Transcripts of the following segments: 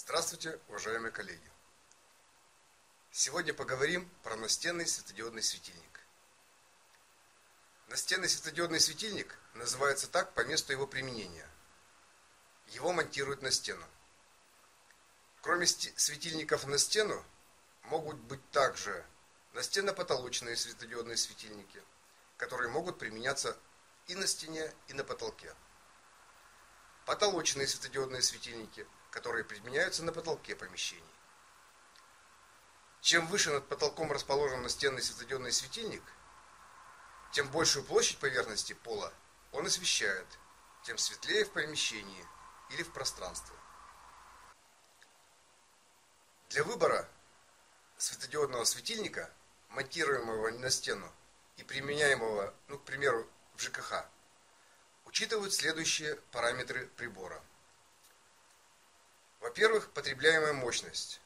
Здравствуйте, уважаемые коллеги! Сегодня поговорим про настенный светодиодный светильник. Настенный светодиодный светильник называется так по месту его применения. Его монтируют на стену. Кроме светильников на стену, могут быть также настенно-потолочные светодиодные светильники, которые могут применяться и на стене, и на потолке. Потолочные светодиодные светильники, которые применяются на потолке помещений. Чем выше над потолком расположен настенный светодиодный светильник, тем большую площадь поверхности пола он освещает, тем светлее в помещении или в пространстве. Для выбора светодиодного светильника, монтируемого на стену и применяемого, ну, к примеру, в ЖКХ, учитывают следующие параметры прибора. Во-первых, потребляемая мощность.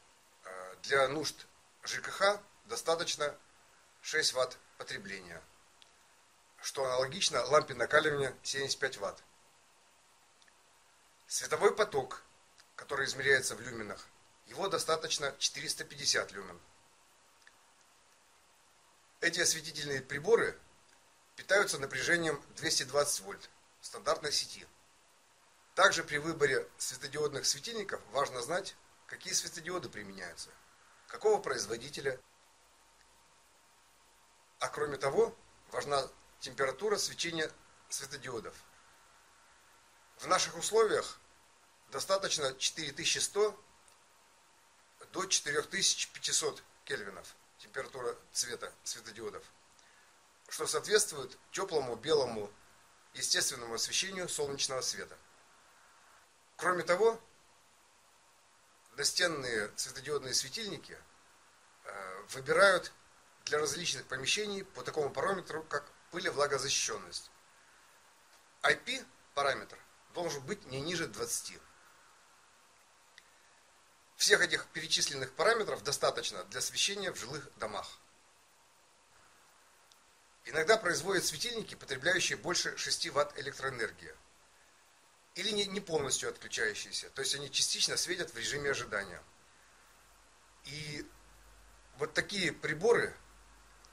Э, для нужд ЖКХ достаточно 6 Вт потребления, что аналогично лампе накаливания 75 Вт. Световой поток, который измеряется в люменах, его достаточно 450 люмен. Эти осветительные приборы питаются напряжением 220 вольт стандартной сети. Также при выборе светодиодных светильников важно знать, какие светодиоды применяются, какого производителя. А кроме того, важна температура свечения светодиодов. В наших условиях достаточно 4100 до 4500 кельвинов температура цвета светодиодов, что соответствует теплому белому естественному освещению солнечного света. Кроме того, настенные светодиодные светильники э, выбирают для различных помещений по такому параметру, как пыль и влагозащищенность. IP параметр должен быть не ниже 20. Всех этих перечисленных параметров достаточно для освещения в жилых домах. Иногда производят светильники, потребляющие больше 6 Вт электроэнергии. Или не, полностью отключающиеся. То есть они частично светят в режиме ожидания. И вот такие приборы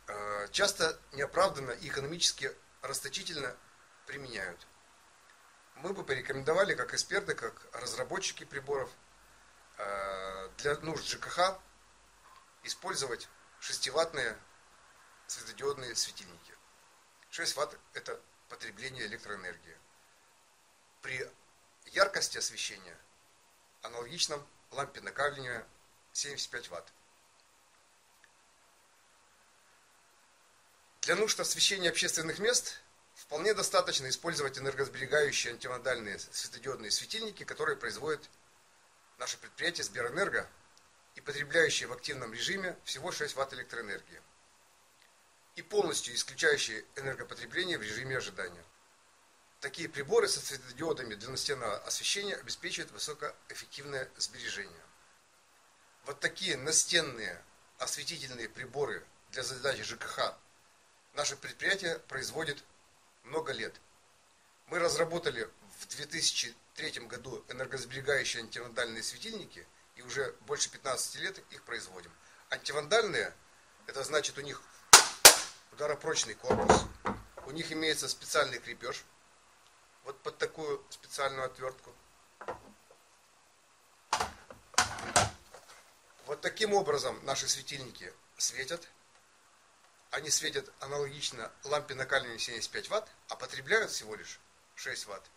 э, часто неоправданно и экономически расточительно применяют. Мы бы порекомендовали, как эксперты, как разработчики приборов, э, для нужд ЖКХ использовать 6-ваттные светодиодные светильники. 6 Вт – это потребление электроэнергии. При яркости освещения аналогичном лампе накаливания 75 Вт. Для нужд освещения общественных мест вполне достаточно использовать энергосберегающие антимодальные светодиодные светильники, которые производит наше предприятие Сберэнерго и потребляющие в активном режиме всего 6 Вт электроэнергии и полностью исключающие энергопотребление в режиме ожидания. Такие приборы со светодиодами для настенного освещения обеспечивают высокоэффективное сбережение. Вот такие настенные осветительные приборы для задач ЖКХ наше предприятие производит много лет. Мы разработали в 2003 году энергосберегающие антивандальные светильники и уже больше 15 лет их производим. Антивандальные, это значит у них ударопрочный корпус. У них имеется специальный крепеж, вот под такую специальную отвертку. Вот таким образом наши светильники светят. Они светят аналогично лампе накаливания 75 Вт, а потребляют всего лишь 6 Вт.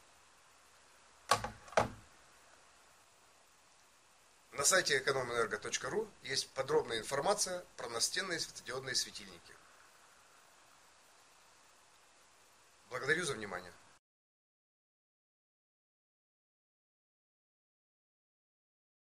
На сайте экономэнерго.ру есть подробная информация про настенные светодиодные светильники. Благодарю за внимание.